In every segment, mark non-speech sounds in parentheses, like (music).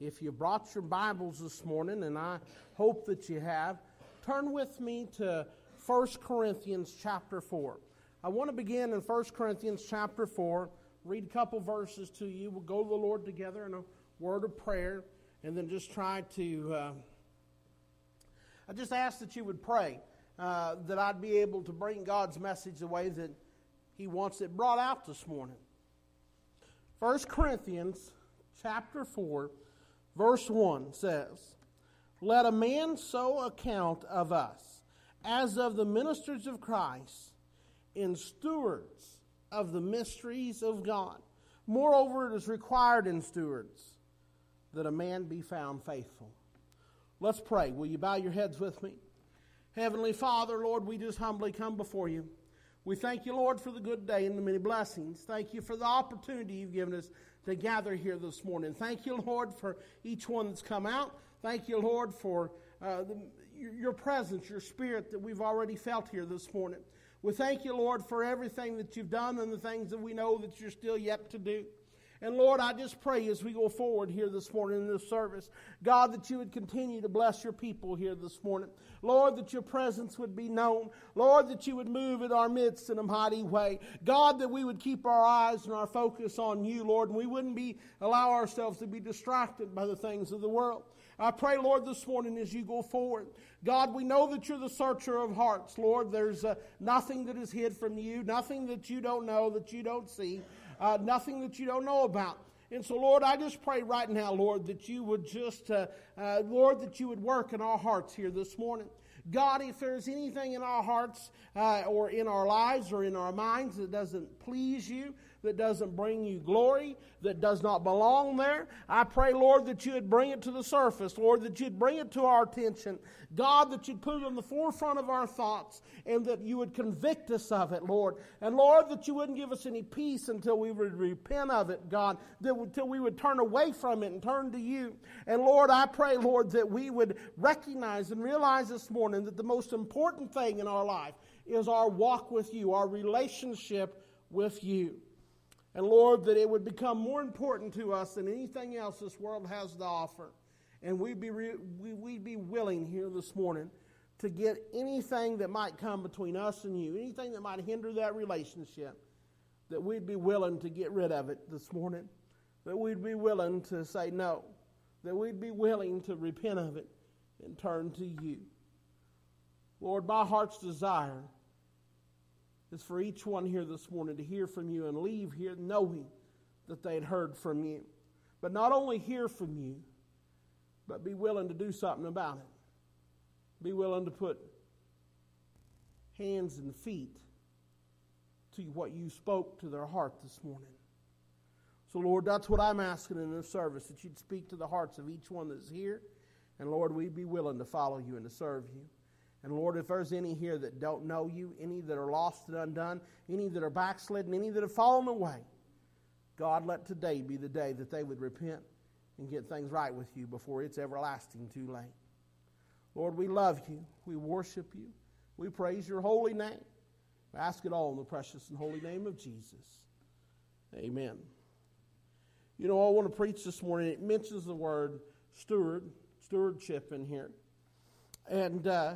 if you brought your Bibles this morning, and I hope that you have, turn with me to 1 Corinthians chapter 4. I want to begin in 1 Corinthians chapter 4, read a couple verses to you. We'll go to the Lord together in a word of prayer, and then just try to. Uh, I just ask that you would pray uh, that I'd be able to bring God's message the way that He wants it brought out this morning. 1 Corinthians chapter 4 verse 1 says, Let a man so account of us as of the ministers of Christ and stewards of the mysteries of God. Moreover, it is required in stewards that a man be found faithful. Let's pray. Will you bow your heads with me? Heavenly Father, Lord, we just humbly come before you. We thank you, Lord, for the good day and the many blessings. Thank you for the opportunity you've given us to gather here this morning. Thank you, Lord, for each one that's come out. Thank you, Lord, for uh, the, your presence, your spirit that we've already felt here this morning. We thank you, Lord, for everything that you've done and the things that we know that you're still yet to do. And Lord, I just pray as we go forward here this morning in this service, God, that you would continue to bless your people here this morning. Lord, that your presence would be known. Lord, that you would move in our midst in a mighty way. God, that we would keep our eyes and our focus on you, Lord, and we wouldn't be allow ourselves to be distracted by the things of the world. I pray, Lord, this morning as you go forward. God, we know that you're the searcher of hearts, Lord. There's uh, nothing that is hid from you, nothing that you don't know, that you don't see uh, nothing that you don't know about. And so, Lord, I just pray right now, Lord, that you would just, uh, uh, Lord, that you would work in our hearts here this morning. God, if there's anything in our hearts uh, or in our lives or in our minds that doesn't please you, that doesn't bring you glory, that does not belong there. I pray, Lord, that you would bring it to the surface, Lord, that you'd bring it to our attention. God, that you'd put it on the forefront of our thoughts and that you would convict us of it, Lord. And Lord, that you wouldn't give us any peace until we would repent of it, God, that until we would turn away from it and turn to you. And Lord, I pray, Lord, that we would recognize and realize this morning that the most important thing in our life is our walk with you, our relationship with you. And Lord, that it would become more important to us than anything else this world has to offer. And we'd be, re- we'd be willing here this morning to get anything that might come between us and you, anything that might hinder that relationship, that we'd be willing to get rid of it this morning. That we'd be willing to say no. That we'd be willing to repent of it and turn to you. Lord, my heart's desire is for each one here this morning to hear from you and leave here knowing that they had heard from you. But not only hear from you, but be willing to do something about it. Be willing to put hands and feet to what you spoke to their heart this morning. So, Lord, that's what I'm asking in this service that you'd speak to the hearts of each one that's here. And, Lord, we'd be willing to follow you and to serve you. And Lord, if there's any here that don't know you, any that are lost and undone, any that are backslidden, any that have fallen away, God, let today be the day that they would repent and get things right with you before it's everlasting too late. Lord, we love you. We worship you. We praise your holy name. We ask it all in the precious and holy name of Jesus. Amen. You know, I want to preach this morning. It mentions the word steward, stewardship in here. And uh,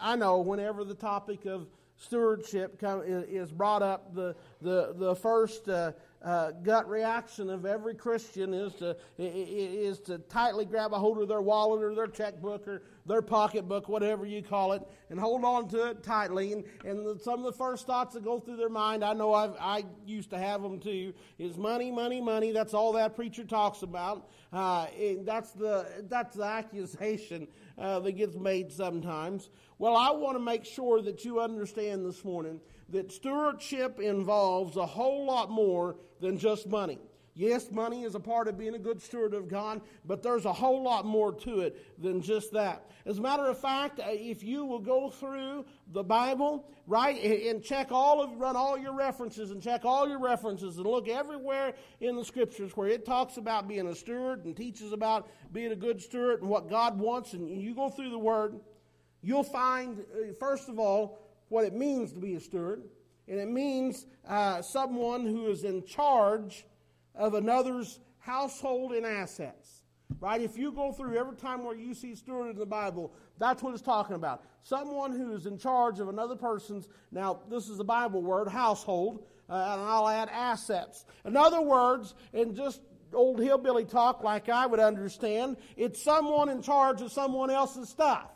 I know whenever the topic of stewardship come, is brought up, the, the, the first uh, uh, gut reaction of every Christian is to, is to tightly grab a hold of their wallet or their checkbook or their pocketbook, whatever you call it, and hold on to it tightly. And, and some of the first thoughts that go through their mind, I know I've, i used to have them too, is money, money, money. That's all that preacher talks about. Uh, that's, the, that's the accusation uh, that gets made sometimes. Well, I want to make sure that you understand this morning that stewardship involves a whole lot more than just money. Yes, money is a part of being a good steward of God, but there's a whole lot more to it than just that. As a matter of fact, uh, if you will go through the Bible, right, and check all of, run all your references and check all your references and look everywhere in the scriptures where it talks about being a steward and teaches about being a good steward and what God wants, and you go through the Word, you'll find, uh, first of all, what it means to be a steward. And it means uh, someone who is in charge of another's household and assets. Right? If you go through every time where you see steward in the Bible, that's what it's talking about. Someone who is in charge of another person's, now this is a Bible word, household, uh, and I'll add assets. In other words, in just old hillbilly talk like I would understand, it's someone in charge of someone else's stuff.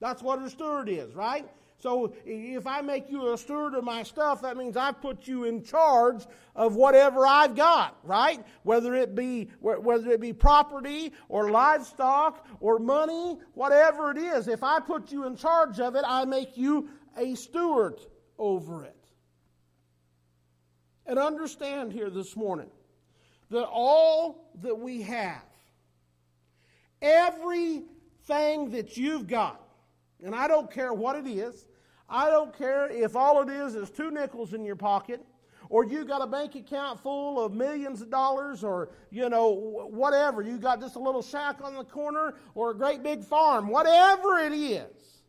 That's what a steward is, right? So if I make you a steward of my stuff, that means I've put you in charge of whatever I've got, right? Whether it be whether it be property or livestock or money, whatever it is. If I put you in charge of it, I make you a steward over it. And understand here this morning that all that we have, everything that you've got, and I don't care what it is. I don't care if all it is is two nickels in your pocket, or you got a bank account full of millions of dollars, or, you know, whatever. You got just a little shack on the corner, or a great big farm, whatever it is.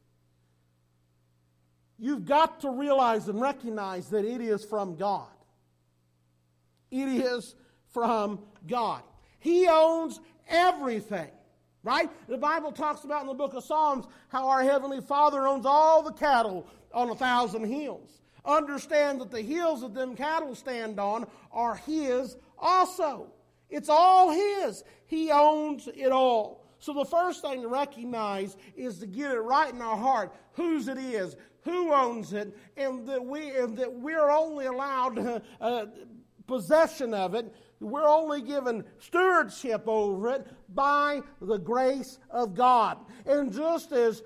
You've got to realize and recognize that it is from God. It is from God. He owns everything. Right? The Bible talks about in the book of Psalms how our Heavenly Father owns all the cattle on a thousand hills. Understand that the hills that them cattle stand on are His also. It's all His. He owns it all. So the first thing to recognize is to get it right in our heart whose it is, who owns it, and that we and that we're only allowed (laughs) uh, possession of it we're only given stewardship over it by the grace of God. And just as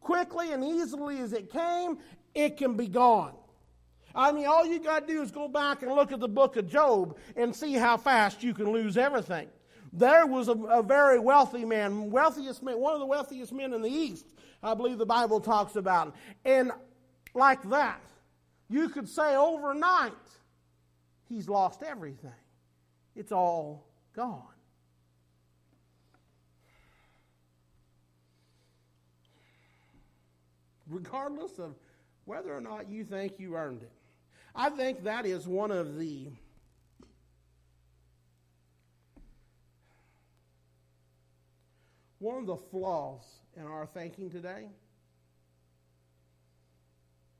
quickly and easily as it came, it can be gone. I mean, all you got to do is go back and look at the book of Job and see how fast you can lose everything. There was a, a very wealthy man, wealthiest man, one of the wealthiest men in the East, I believe the Bible talks about. And like that, you could say overnight, he's lost everything it's all gone. Regardless of whether or not you think you earned it. I think that is one of the one of the flaws in our thinking today.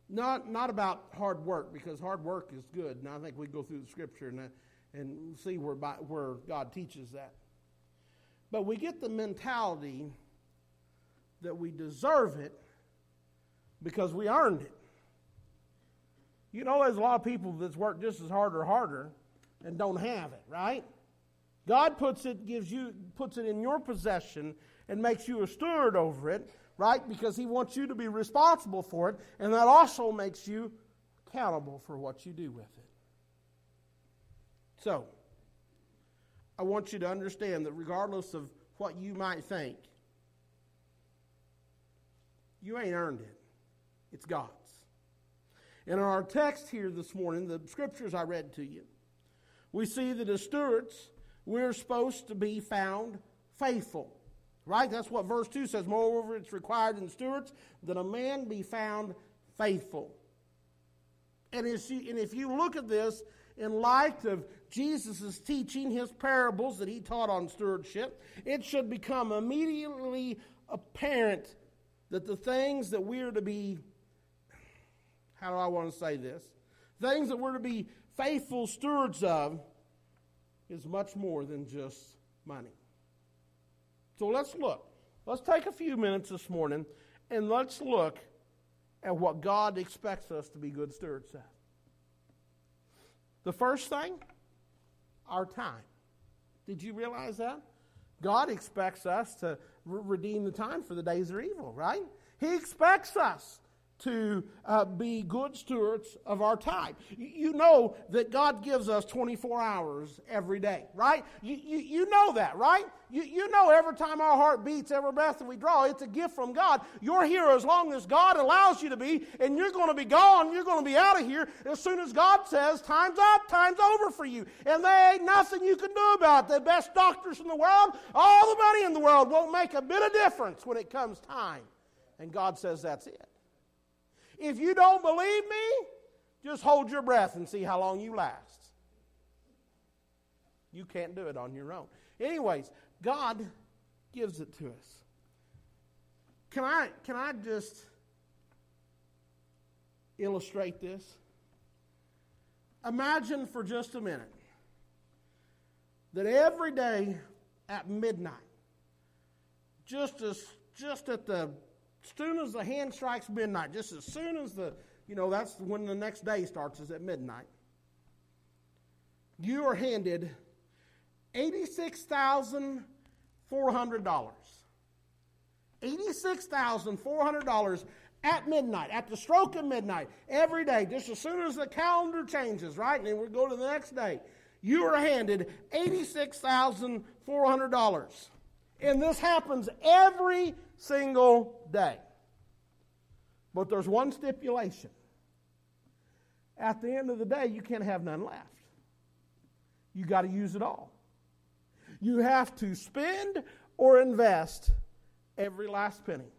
Not, not about hard work, because hard work is good, and I think we go through the scripture and and see where, by, where God teaches that. But we get the mentality that we deserve it because we earned it. You know, there's a lot of people that's worked just as hard or harder and don't have it, right? God puts it, gives you, puts it in your possession and makes you a steward over it, right? Because He wants you to be responsible for it, and that also makes you accountable for what you do with it. So, I want you to understand that regardless of what you might think, you ain't earned it. It's God's. And in our text here this morning, the scriptures I read to you, we see that as stewards, we're supposed to be found faithful. Right? That's what verse 2 says. Moreover, it's required in stewards that a man be found faithful. And, and if you look at this in light of Jesus' is teaching, his parables that he taught on stewardship, it should become immediately apparent that the things that we're to be, how do I want to say this? Things that we're to be faithful stewards of is much more than just money. So let's look. Let's take a few minutes this morning and let's look at what God expects us to be good stewards of. The first thing, our time. Did you realize that? God expects us to re- redeem the time for the days are evil, right? He expects us to uh, be good stewards of our time. You know that God gives us 24 hours every day, right? You, you, you know that, right? You, you know every time our heart beats, every breath that we draw, it's a gift from God. You're here as long as God allows you to be, and you're going to be gone. You're going to be out of here as soon as God says, time's up, time's over for you. And there ain't nothing you can do about it. The best doctors in the world, all the money in the world won't make a bit of difference when it comes time. And God says that's it. If you don't believe me, just hold your breath and see how long you last. You can't do it on your own. Anyways, God gives it to us. Can I, can I just illustrate this? Imagine for just a minute that every day at midnight, just as just at the soon as the hand strikes midnight, just as soon as the you know that's when the next day starts is at midnight. You are handed eighty-six thousand four hundred dollars. Eighty-six thousand four hundred dollars at midnight, at the stroke of midnight, every day, just as soon as the calendar changes, right? And then we go to the next day. You are handed $86,400. And this happens every single day. But there's one stipulation. At the end of the day, you can't have none left. You got to use it all. You have to spend or invest every last penny.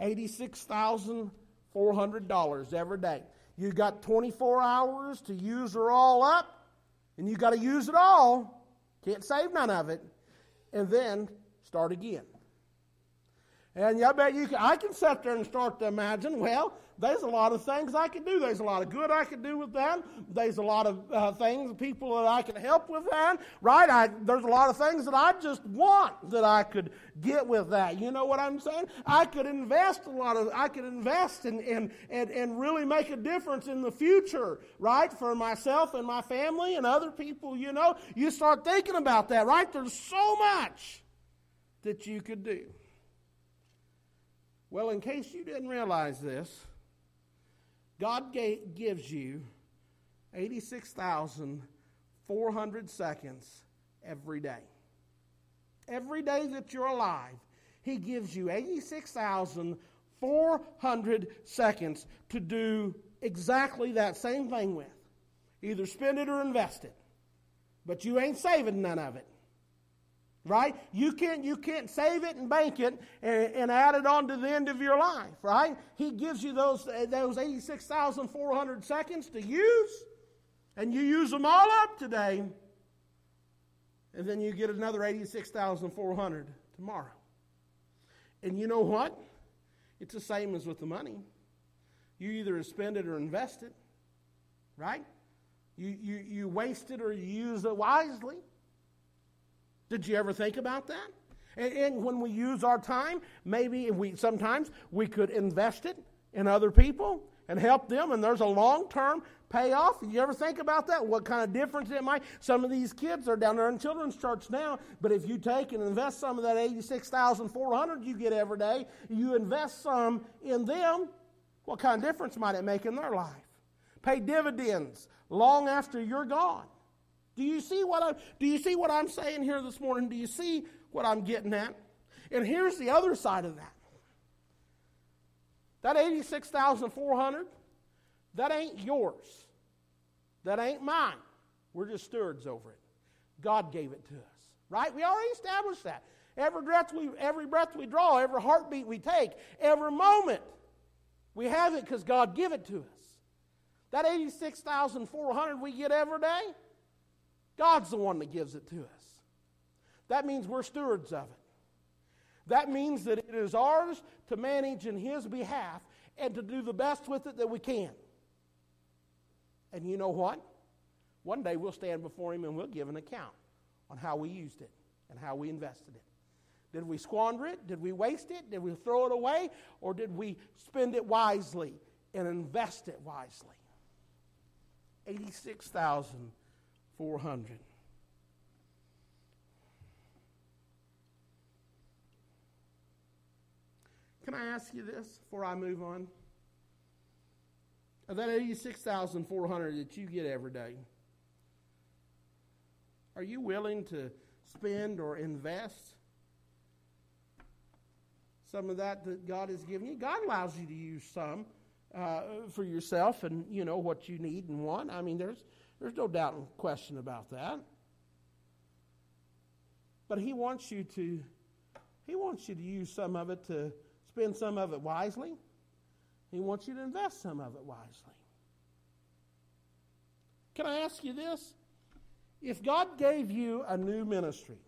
$86,400 every day. You got 24 hours to use her all up, and you got to use it all. Can't save none of it. And then start again. And I bet you can, I can sit there and start to imagine, well, there's a lot of things I could do. There's a lot of good I could do with that. There's a lot of uh, things, people that I can help with that, right? I, there's a lot of things that I just want that I could get with that. You know what I'm saying? I could invest a lot of, I could invest and, and, and, and really make a difference in the future, right? For myself and my family and other people, you know. You start thinking about that, right? There's so much that you could do. Well, in case you didn't realize this, God gave, gives you 86,400 seconds every day. Every day that you're alive, He gives you 86,400 seconds to do exactly that same thing with. Either spend it or invest it. But you ain't saving none of it right? You can't, you can't save it and bank it and, and, add it on to the end of your life, right? He gives you those, those 86,400 seconds to use, and you use them all up today, and then you get another 86,400 tomorrow. And you know what? It's the same as with the money. You either spend it or invest it, right? You, you, you waste it or you use it wisely. Did you ever think about that? And, and when we use our time, maybe we sometimes we could invest it in other people and help them, and there's a long term payoff. You ever think about that? What kind of difference it might? Some of these kids are down there in children's church now, but if you take and invest some of that eighty-six thousand four hundred you get every day, you invest some in them. What kind of difference might it make in their life? Pay dividends long after you're gone. Do you see what I'm do you see what I'm saying here this morning? Do you see what I'm getting at? And here's the other side of that. That 86,400 that ain't yours. That ain't mine. We're just stewards over it. God gave it to us. Right? We already established that. Every breath we every breath we draw, every heartbeat we take, every moment we have it because God give it to us. That 86,400 we get every day, God's the one that gives it to us. That means we're stewards of it. That means that it is ours to manage in His behalf and to do the best with it that we can. And you know what? One day we'll stand before Him and we'll give an account on how we used it and how we invested it. Did we squander it? Did we waste it? Did we throw it away? Or did we spend it wisely and invest it wisely? 86,000 400. Can I ask you this before I move on? Of that 86,400 that you get every day, are you willing to spend or invest some of that that God has given you? God allows you to use some uh, for yourself and you know what you need and want. I mean, there's there's no doubt and question about that. But he wants you to he wants you to use some of it to spend some of it wisely. He wants you to invest some of it wisely. Can I ask you this? If God gave you a new ministry,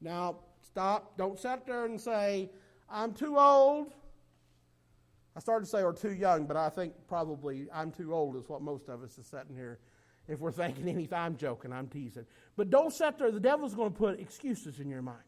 now stop. Don't sit there and say, I'm too old. I started to say, or too young, but I think probably I'm too old is what most of us is sitting here. If we're thinking anything, I'm joking, I'm teasing. But don't sit there. The devil's going to put excuses in your mind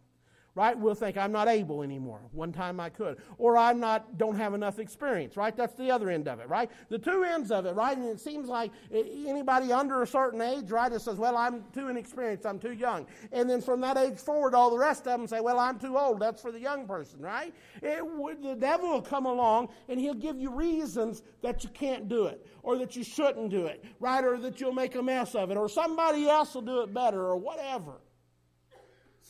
right? We'll think I'm not able anymore. One time I could. Or I'm not, don't have enough experience, right? That's the other end of it, right? The two ends of it, right? And it seems like anybody under a certain age, right, it says, well, I'm too inexperienced, I'm too young. And then from that age forward, all the rest of them say, well, I'm too old. That's for the young person, right? It, the devil will come along and he'll give you reasons that you can't do it or that you shouldn't do it, right? Or that you'll make a mess of it or somebody else will do it better or whatever.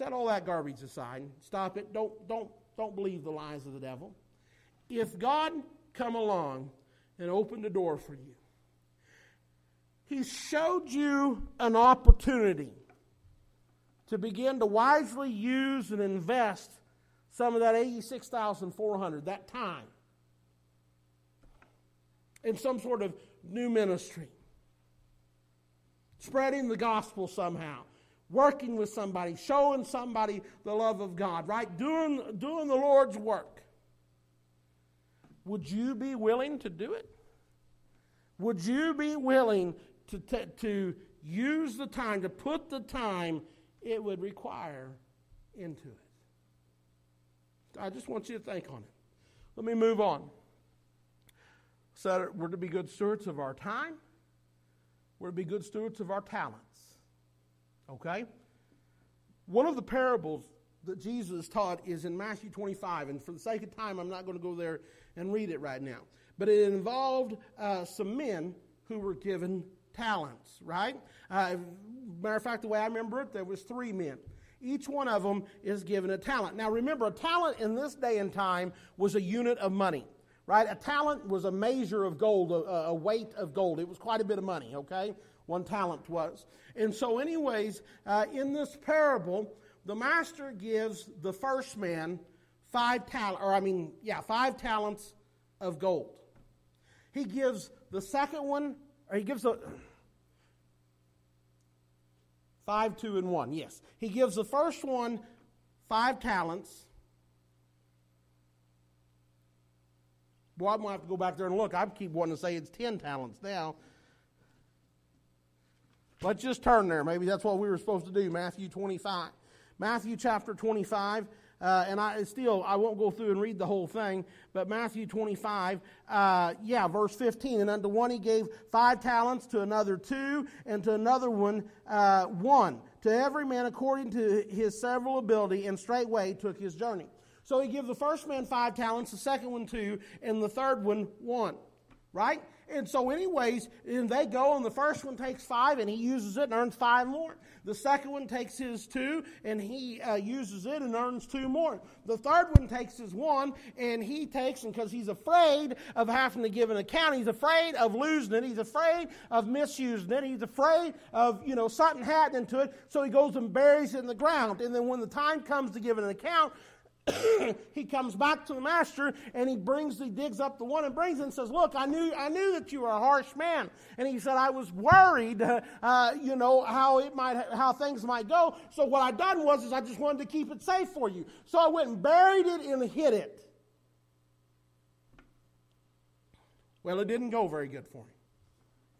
Set all that garbage aside. Stop it. Don't, don't, don't believe the lies of the devil. If God come along and open the door for you, He showed you an opportunity to begin to wisely use and invest some of that 86,400, that time, in some sort of new ministry. Spreading the gospel somehow working with somebody, showing somebody the love of God, right? Doing, doing the Lord's work. Would you be willing to do it? Would you be willing to, t- to use the time, to put the time it would require into it? I just want you to think on it. Let me move on. So we're to be good stewards of our time. We're to be good stewards of our talents. Okay? One of the parables that Jesus taught is in Matthew 25, and for the sake of time, I'm not going to go there and read it right now. But it involved uh, some men who were given talents, right? Uh, matter of fact, the way I remember it, there was three men. Each one of them is given a talent. Now, remember, a talent in this day and time was a unit of money right? A talent was a measure of gold, a, a, weight of gold. It was quite a bit of money, okay? One talent was. And so, anyways, uh, in this parable, the master gives the first man five talents, or I mean, yeah, five talents of gold. He gives the second one, or he gives the five, two, and one. Yes, he gives the first one five talents. Well, I'm gonna have to go back there and look. I keep wanting to say it's ten talents now. Let's just turn there. Maybe that's what we were supposed to do. Matthew 25. Matthew chapter 25. Uh, and I still, I won't go through and read the whole thing, but Matthew 25, uh, yeah, verse 15. And unto one he gave five talents, to another two, and to another one uh, one. To every man according to his several ability, and straightway took his journey. So he gave the first man five talents, the second one two, and the third one one. Right? And so, anyways, and they go, and the first one takes five, and he uses it and earns five more. The second one takes his two, and he uh, uses it and earns two more. The third one takes his one, and he takes, and because he's afraid of having to give an account, he's afraid of losing it, he's afraid of misusing it, he's afraid of, you know, something happening to it, so he goes and buries it in the ground. And then when the time comes to give an account, (coughs) he comes back to the master and he brings, he digs up the one and brings it and says, Look, I knew, I knew that you were a harsh man. And he said, I was worried, uh, you know, how it might, how things might go. So what I done was, is I just wanted to keep it safe for you. So I went and buried it and hid it. Well, it didn't go very good for him.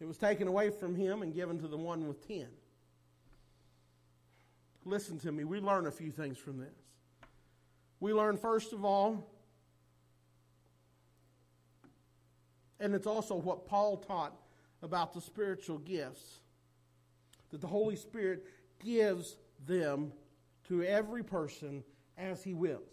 It was taken away from him and given to the one with ten. Listen to me, we learn a few things from this. We learn, first of all, and it's also what Paul taught about the spiritual gifts, that the Holy Spirit gives them to every person as he wills.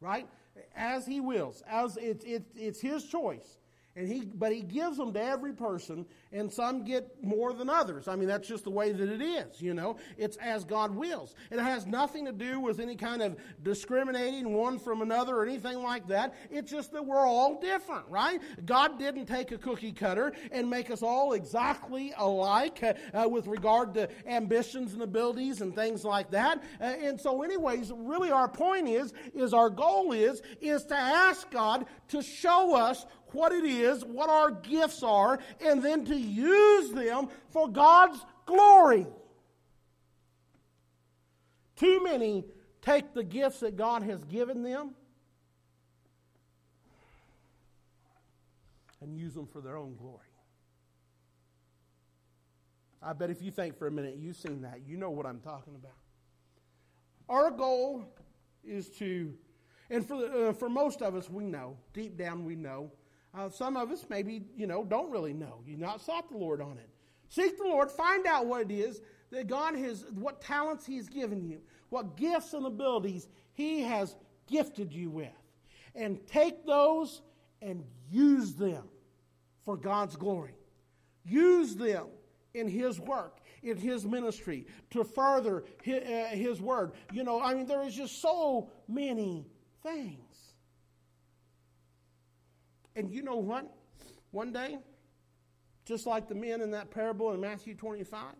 Right? As he wills. As it's, it, it's his choice. And he, but he gives them to every person, and some get more than others. I mean, that's just the way that it is, you know. It's as God wills. It has nothing to do with any kind of discriminating one from another or anything like that. It's just that we're all different, right? God didn't take a cookie cutter and make us all exactly alike uh, uh, with regard to ambitions and abilities and things like that. Uh, and so, anyways, really our point is, is our goal is, is to ask God to show us what it is, what our gifts are, and then to use them for God's glory. Too many take the gifts that God has given them and use them for their own glory. I bet if you think for a minute, you've seen that. You know what I'm talking about. Our goal is to, and for, uh, for most of us, we know, deep down we know. Uh, some of us maybe, you know, don't really know. You've not sought the Lord on it. Seek the Lord, find out what it is that God has, what talents He's given you, what gifts and abilities He has gifted you with. And take those and use them for God's glory. Use them in His work, in His ministry, to further His, uh, his word. You know, I mean, there is just so many things. And you know what? One day, just like the men in that parable in Matthew 25,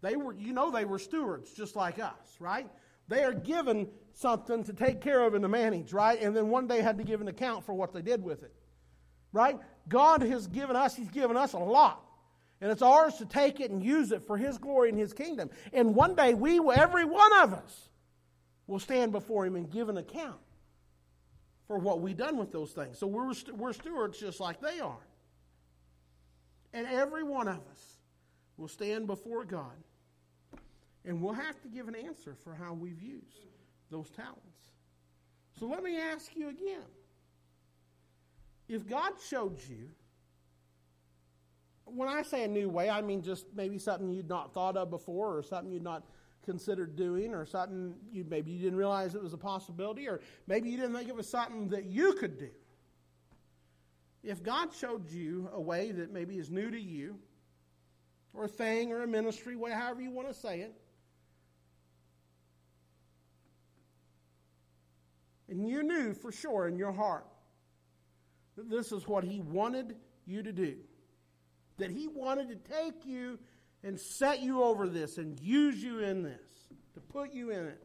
they were, you know, they were stewards just like us, right? They are given something to take care of and to manage, right? And then one day had to give an account for what they did with it, right? God has given us, He's given us a lot. And it's ours to take it and use it for His glory and His kingdom. And one day, we, every one of us, will stand before Him and give an account for what we've done with those things. So we're, we're stewards just like they are. And every one of us will stand before God and we'll have to give an answer for how we've used those talents. So let me ask you again. If God showed you, when I say a new way, I mean just maybe something you'd not thought of before or something you'd not considered doing or something you maybe you didn't realize it was a possibility or maybe you didn't think it was something that you could do. If God showed you a way that maybe is new to you, or a thing or a ministry, however you want to say it, and you knew for sure in your heart that this is what He wanted you to do, that He wanted to take you and set you over this and use you in this, to put you in it.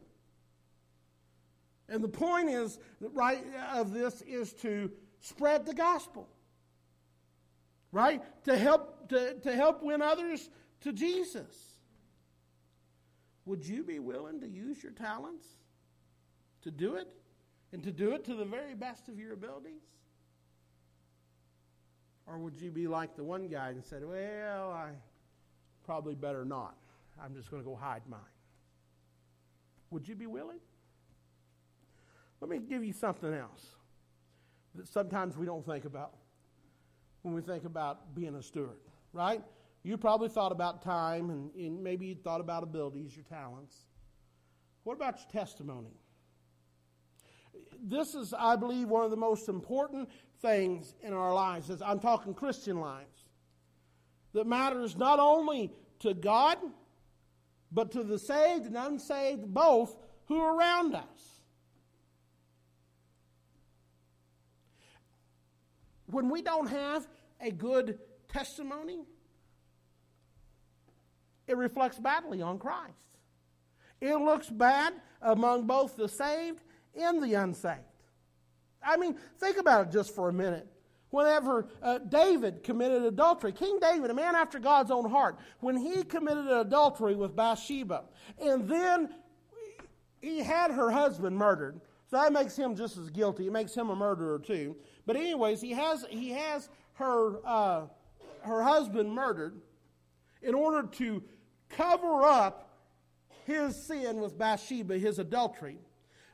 And the point is, right, of this is to spread the gospel. Right? To help to, to help win others to Jesus. Would you be willing to use your talents to do it? And to do it to the very best of your abilities? Or would you be like the one guy and said, Well, I probably better not. I'm just going to go hide mine. Would you be willing? Let me give you something else that sometimes we don't think about when we think about being a steward, right? You probably thought about time and, and maybe you thought about abilities, your talents. What about your testimony? This is, I believe, one of the most important things in our lives. As I'm talking Christian lives. That matters not only to God, but to the saved and unsaved both who are around us. When we don't have a good testimony, it reflects badly on Christ. It looks bad among both the saved and the unsaved. I mean, think about it just for a minute. Whenever uh, David committed adultery, King David, a man after God's own heart, when he committed adultery with Bathsheba, and then he had her husband murdered, so that makes him just as guilty. It makes him a murderer too. But anyways, he has he has her uh, her husband murdered in order to cover up his sin with Bathsheba, his adultery.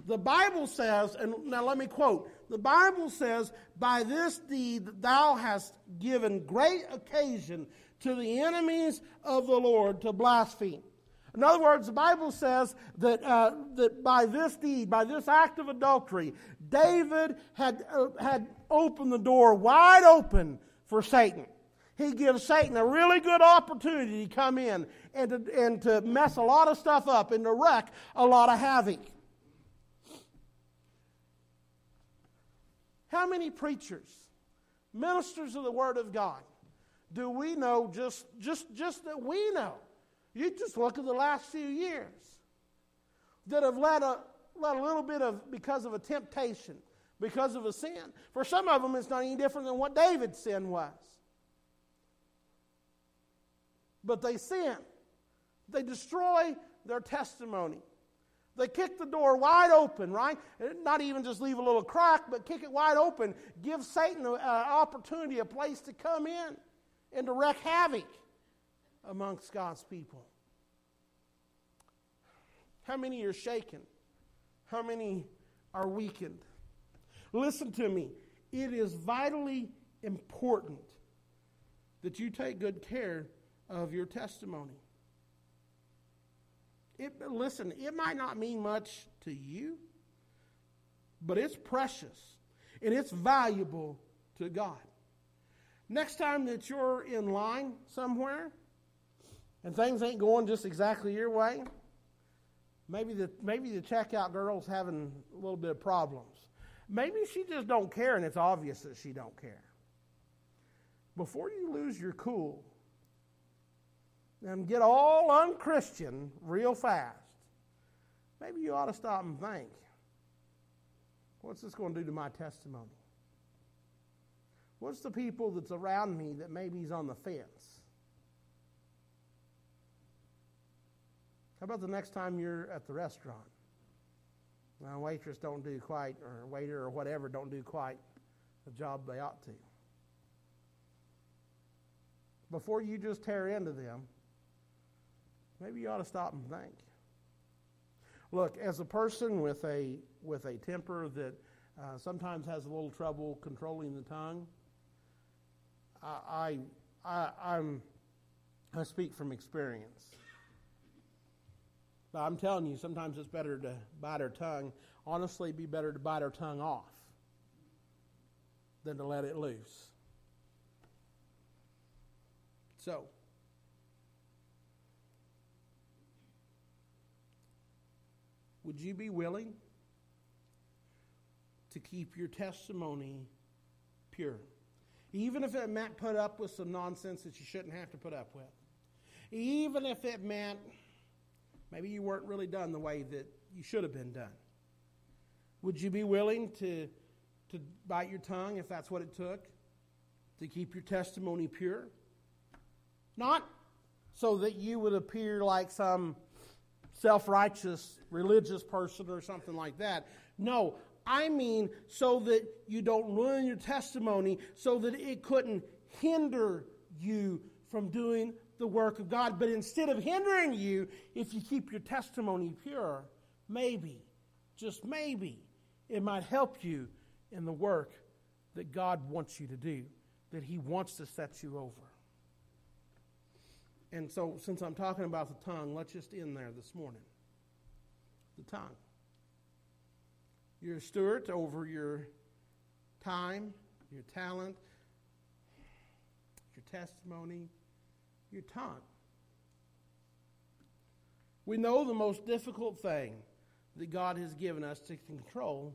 The Bible says, and now let me quote the Bible says, By this deed thou hast given great occasion to the enemies of the Lord to blaspheme. In other words, the Bible says that, uh, that by this deed, by this act of adultery, David had, uh, had opened the door wide open for Satan. He gives Satan a really good opportunity to come in and to, and to mess a lot of stuff up and to wreak a lot of havoc. How many preachers, ministers of the Word of God, do we know just, just, just that we know? You just look at the last few years that have led a, led a little bit of, because of a temptation, because of a sin. For some of them, it's not any different than what David's sin was. But they sin, they destroy their testimony. They kick the door wide open, right? Not even just leave a little crack, but kick it wide open. Give Satan an opportunity, a place to come in and to wreak havoc amongst God's people. How many are shaken? How many are weakened? Listen to me. It is vitally important that you take good care of your testimony. It, listen, it might not mean much to you, but it's precious and it's valuable to God. Next time that you're in line somewhere and things ain't going just exactly your way, maybe the, maybe the checkout girl's having a little bit of problems. Maybe she just don't care and it's obvious that she don't care. Before you lose your cool and get all unchristian real fast, maybe you ought to stop and think what's this going to do to my testimony? What's the people that's around me that maybe is on the fence? How about the next time you're at the restaurant? Well, waitress don't do quite, or waiter or whatever don't do quite the job they ought to. Before you just tear into them, maybe you ought to stop and think. Look, as a person with a with a temper that uh, sometimes has a little trouble controlling the tongue, I, I, I am I speak from experience. But I'm telling you, sometimes it's better to bite our tongue. Honestly, be better to bite our tongue off than to let it loose. So, would you be willing to keep your testimony pure? Even if it meant put up with some nonsense that you shouldn't have to put up with. Even if it meant maybe you weren't really done the way that you should have been done. Would you be willing to, to bite your tongue if that's what it took to keep your testimony pure? Not so that you would appear like some self righteous religious person or something like that. No, I mean so that you don't ruin your testimony, so that it couldn't hinder you from doing the work of God. But instead of hindering you, if you keep your testimony pure, maybe, just maybe, it might help you in the work that God wants you to do, that He wants to set you over. And so, since I'm talking about the tongue, let's just end there this morning. The tongue. You're a steward over your time, your talent, your testimony, your tongue. We know the most difficult thing that God has given us to control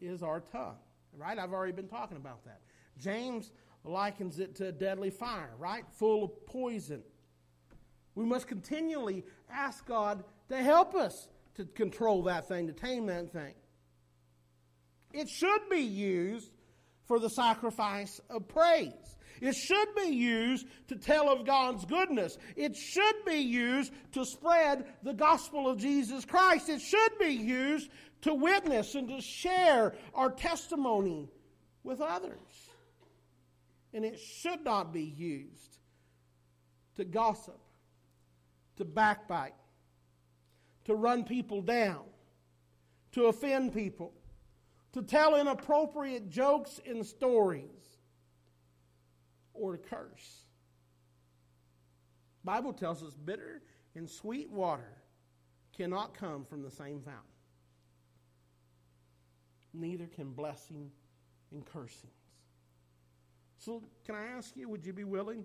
is our tongue. Right? I've already been talking about that. James likens it to a deadly fire, right? Full of poison. We must continually ask God to help us to control that thing, to tame that thing. It should be used for the sacrifice of praise. It should be used to tell of God's goodness. It should be used to spread the gospel of Jesus Christ. It should be used to witness and to share our testimony with others. And it should not be used to gossip to backbite, to run people down, to offend people, to tell inappropriate jokes and stories, or to curse. Bible tells us bitter and sweet water cannot come from the same fountain. Neither can blessing and cursings. So, can I ask you, would you be willing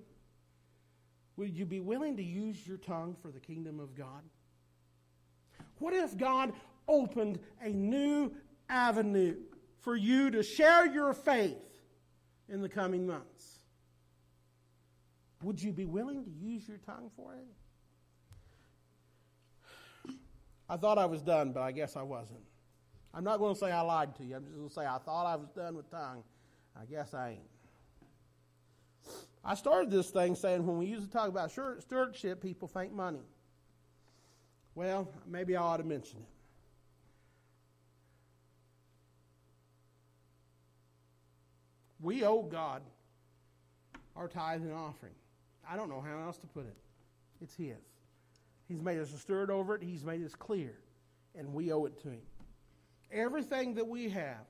would you be willing to use your tongue for the kingdom of God? What if God opened a new avenue for you to share your faith in the coming months? Would you be willing to use your tongue for it? I thought I was done, but I guess I wasn't. I'm not going to say I lied to you. I'm just going to say I thought I was done with tongue. I guess I ain't. I started this thing saying when we used to talk about stewardship, people think money. Well, maybe I ought to mention it. We owe God our tithe and offering. I don't know how else to put it. It's His. He's made us a steward over it, He's made us clear, and we owe it to Him. Everything that we have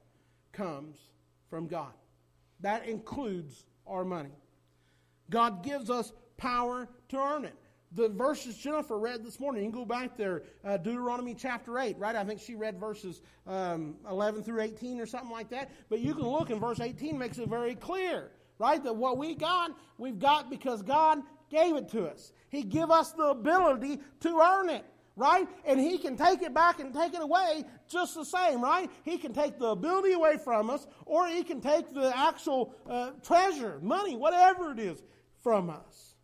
comes from God, that includes our money. God gives us power to earn it. The verses Jennifer read this morning, you can go back there, uh, Deuteronomy chapter 8, right? I think she read verses um, 11 through 18 or something like that. But you can look, and verse 18 makes it very clear, right? That what we got, we've got because God gave it to us. He give us the ability to earn it right? And he can take it back and take it away just the same, right? He can take the ability away from us, or he can take the actual uh, treasure, money, whatever it is, from us.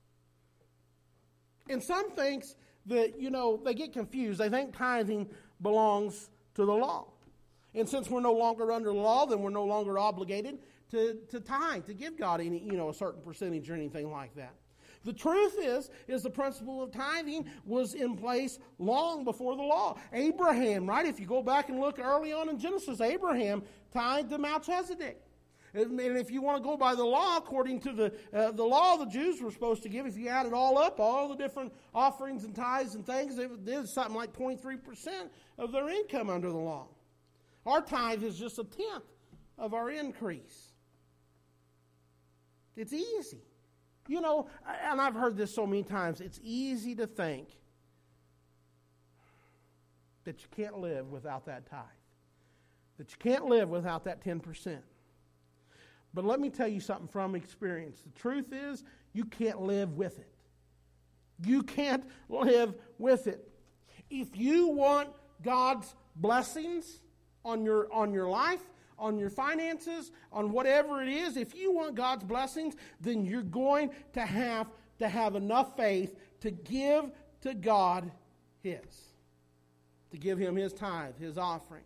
And some thinks that, you know, they get confused. They think tithing belongs to the law. And since we're no longer under the law, then we're no longer obligated to, to tithe, to give God any, you know, a certain percentage or anything like that. The truth is, is the principle of tithing was in place long before the law. Abraham, right? If you go back and look early on in Genesis, Abraham tithed to Melchizedek. And if you want to go by the law, according to the, uh, the law the Jews were supposed to give, if you add it all up, all the different offerings and tithes and things, it did something like 23% of their income under the law. Our tithe is just a tenth of our increase. It's easy. You know, and I've heard this so many times, it's easy to think that you can't live without that tithe, that you can't live without that 10%. But let me tell you something from experience. The truth is, you can't live with it. You can't live with it. If you want God's blessings on your, on your life, on your finances, on whatever it is, if you want God's blessings, then you're going to have to have enough faith to give to God His, to give Him His tithe, His offering.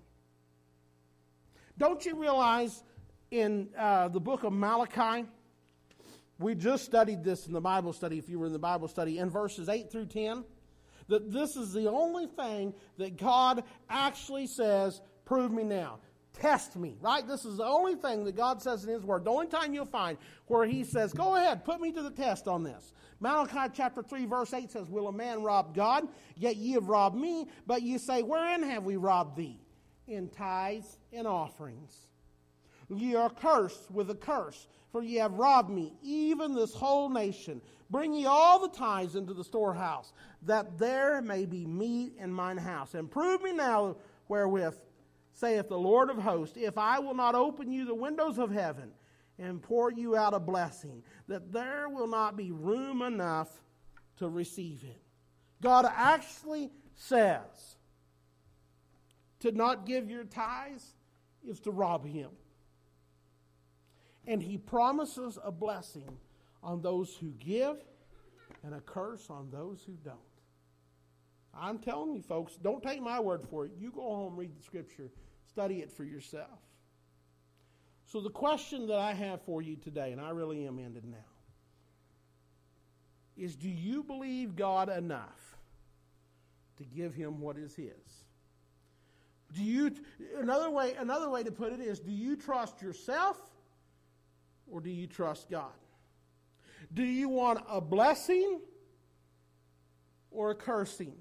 Don't you realize in uh, the book of Malachi, we just studied this in the Bible study, if you were in the Bible study, in verses 8 through 10, that this is the only thing that God actually says, prove me now test me, right? This is the only thing that God says in His Word. The only time you'll find where He says, Go ahead, put me to the test on this. Malachi chapter 3, verse 8 says, Will a man rob God? Yet ye have robbed me. But ye say, Wherein have we robbed thee? In tithes and offerings. Ye are cursed with a curse, for ye have robbed me, even this whole nation. Bring ye all the tithes into the storehouse, that there may be meat in mine house. And prove me now wherewith saith the Lord of hosts, if I will not open you the windows of heaven and pour you out a blessing, that there will not be room enough to receive it. God actually says to not give your tithes is to rob him. And he promises a blessing on those who give and a curse on those who don't. I'm telling you, folks, don't take my word for it. You go home, read the scripture, Study it for yourself. So, the question that I have for you today, and I really am ended now, is do you believe God enough to give him what is his? Do you another way another way to put it is do you trust yourself or do you trust God? Do you want a blessing or a cursing?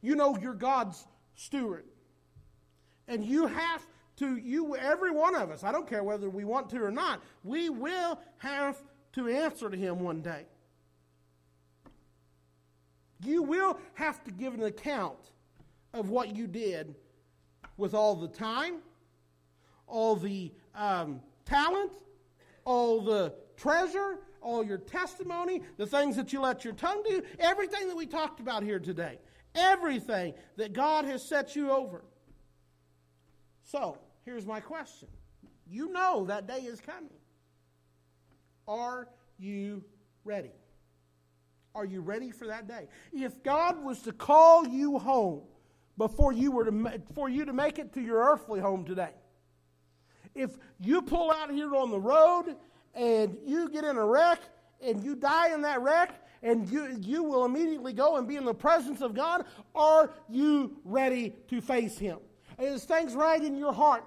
You know you're God's steward. And you have to, you, every one of us, I don't care whether we want to or not, we will have to answer to Him one day. You will have to give an account of what you did with all the time, all the um, talent, all the treasure, all your testimony, the things that you let your tongue do, everything that we talked about here today. Everything that God has set you over. So, here's my question. You know that day is coming. Are you ready? Are you ready for that day? If God was to call you home before you were to for you to make it to your earthly home today, if you pull out here on the road and you get in a wreck and you die in that wreck and you, you will immediately go and be in the presence of God, are you ready to face Him? Is things right in your heart?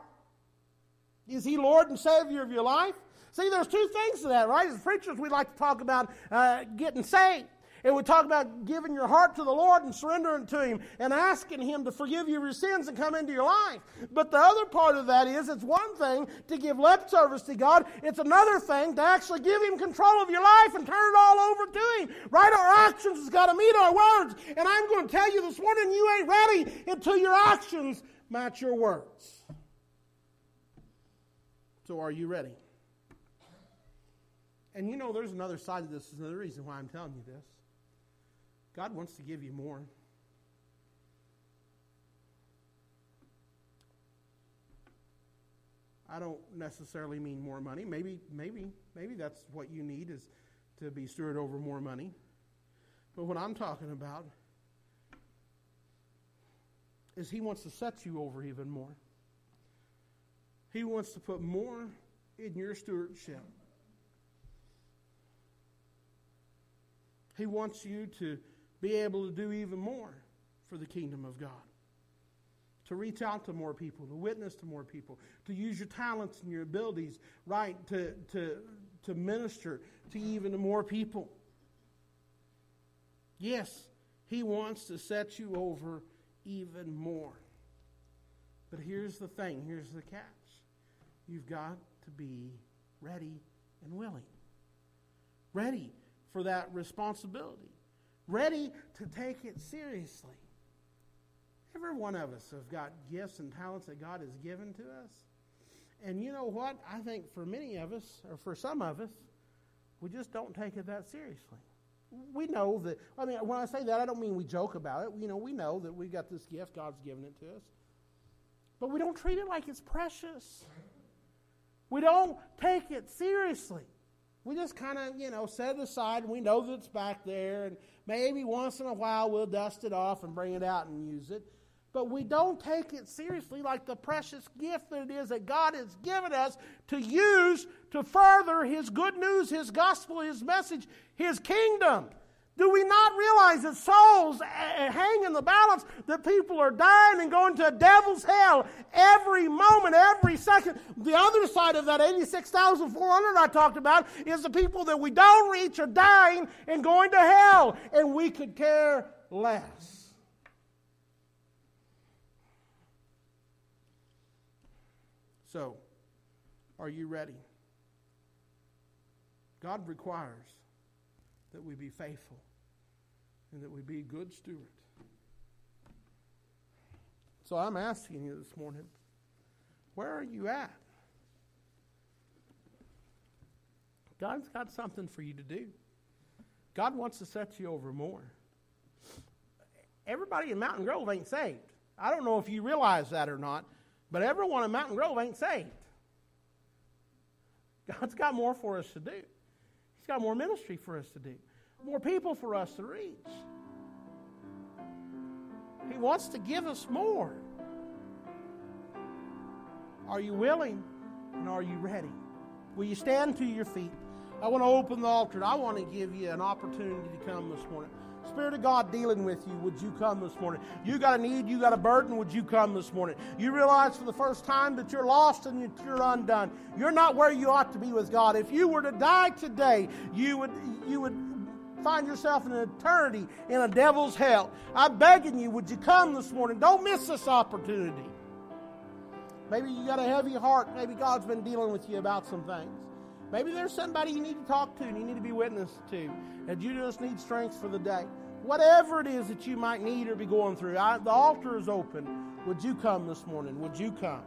Is He Lord and Savior of your life? See, there's two things to that, right? As preachers, we like to talk about uh, getting saved. And we talk about giving your heart to the Lord and surrendering to Him and asking Him to forgive you your sins and come into your life. But the other part of that is it's one thing to give lip service to God, it's another thing to actually give Him control of your life and turn it all over to Him. Right? Our actions has got to meet our words. And I'm going to tell you this morning, you ain't ready until your actions match your words. So are you ready? And you know, there's another side of this. There's another reason why I'm telling you this. God wants to give you more. I don't necessarily mean more money. Maybe, maybe, maybe that's what you need is to be steward over more money. But what I'm talking about is He wants to set you over even more. He wants to put more in your stewardship. He wants you to be able to do even more for the kingdom of God. To reach out to more people, to witness to more people, to use your talents and your abilities, right, to, to, to minister to even more people. Yes, He wants to set you over even more. But here's the thing here's the catch you've got to be ready and willing. Ready for that responsibility ready to take it seriously. Every one of us have got gifts and talents that God has given to us. And you know what? I think for many of us, or for some of us, we just don't take it that seriously. We know that, I mean, when I say that, I don't mean we joke about it. You know, we know that we've got this gift, God's given it to us. But we don't treat it like it's precious. We don't take it seriously. We just kind of, you know, set it aside we know that it's back there and maybe once in a while we'll dust it off and bring it out and use it. But we don't take it seriously like the precious gift that it is that God has given us to use to further His good news, His gospel, His message, His kingdom. Do we not realize that souls eh, eh, hang in the balance, that people are dying and going to a devil's hell every moment, every second? The other side of that 86,400 I talked about is the people that we don't reach are dying and going to hell, and we could care less. So, are you ready? God requires that we be faithful and that we be good stewards. So I'm asking you this morning, where are you at? God's got something for you to do. God wants to set you over more. Everybody in Mountain Grove ain't saved. I don't know if you realize that or not, but everyone in Mountain Grove ain't saved. God's got more for us to do. He's got more ministry for us to do more people for us to reach. He wants to give us more. Are you willing and are you ready? Will you stand to your feet? I want to open the altar. I want to give you an opportunity to come this morning. Spirit of God dealing with you, would you come this morning? You got a need, you got a burden, would you come this morning? You realize for the first time that you're lost and you're undone. You're not where you ought to be with God. If you were to die today, you would you would find yourself in an eternity in a devil's hell. I'm begging you, would you come this morning? Don't miss this opportunity. Maybe you got a heavy heart. Maybe God's been dealing with you about some things. Maybe there's somebody you need to talk to and you need to be witness to, and you just need strength for the day. Whatever it is that you might need or be going through, I, the altar is open. Would you come this morning? Would you come?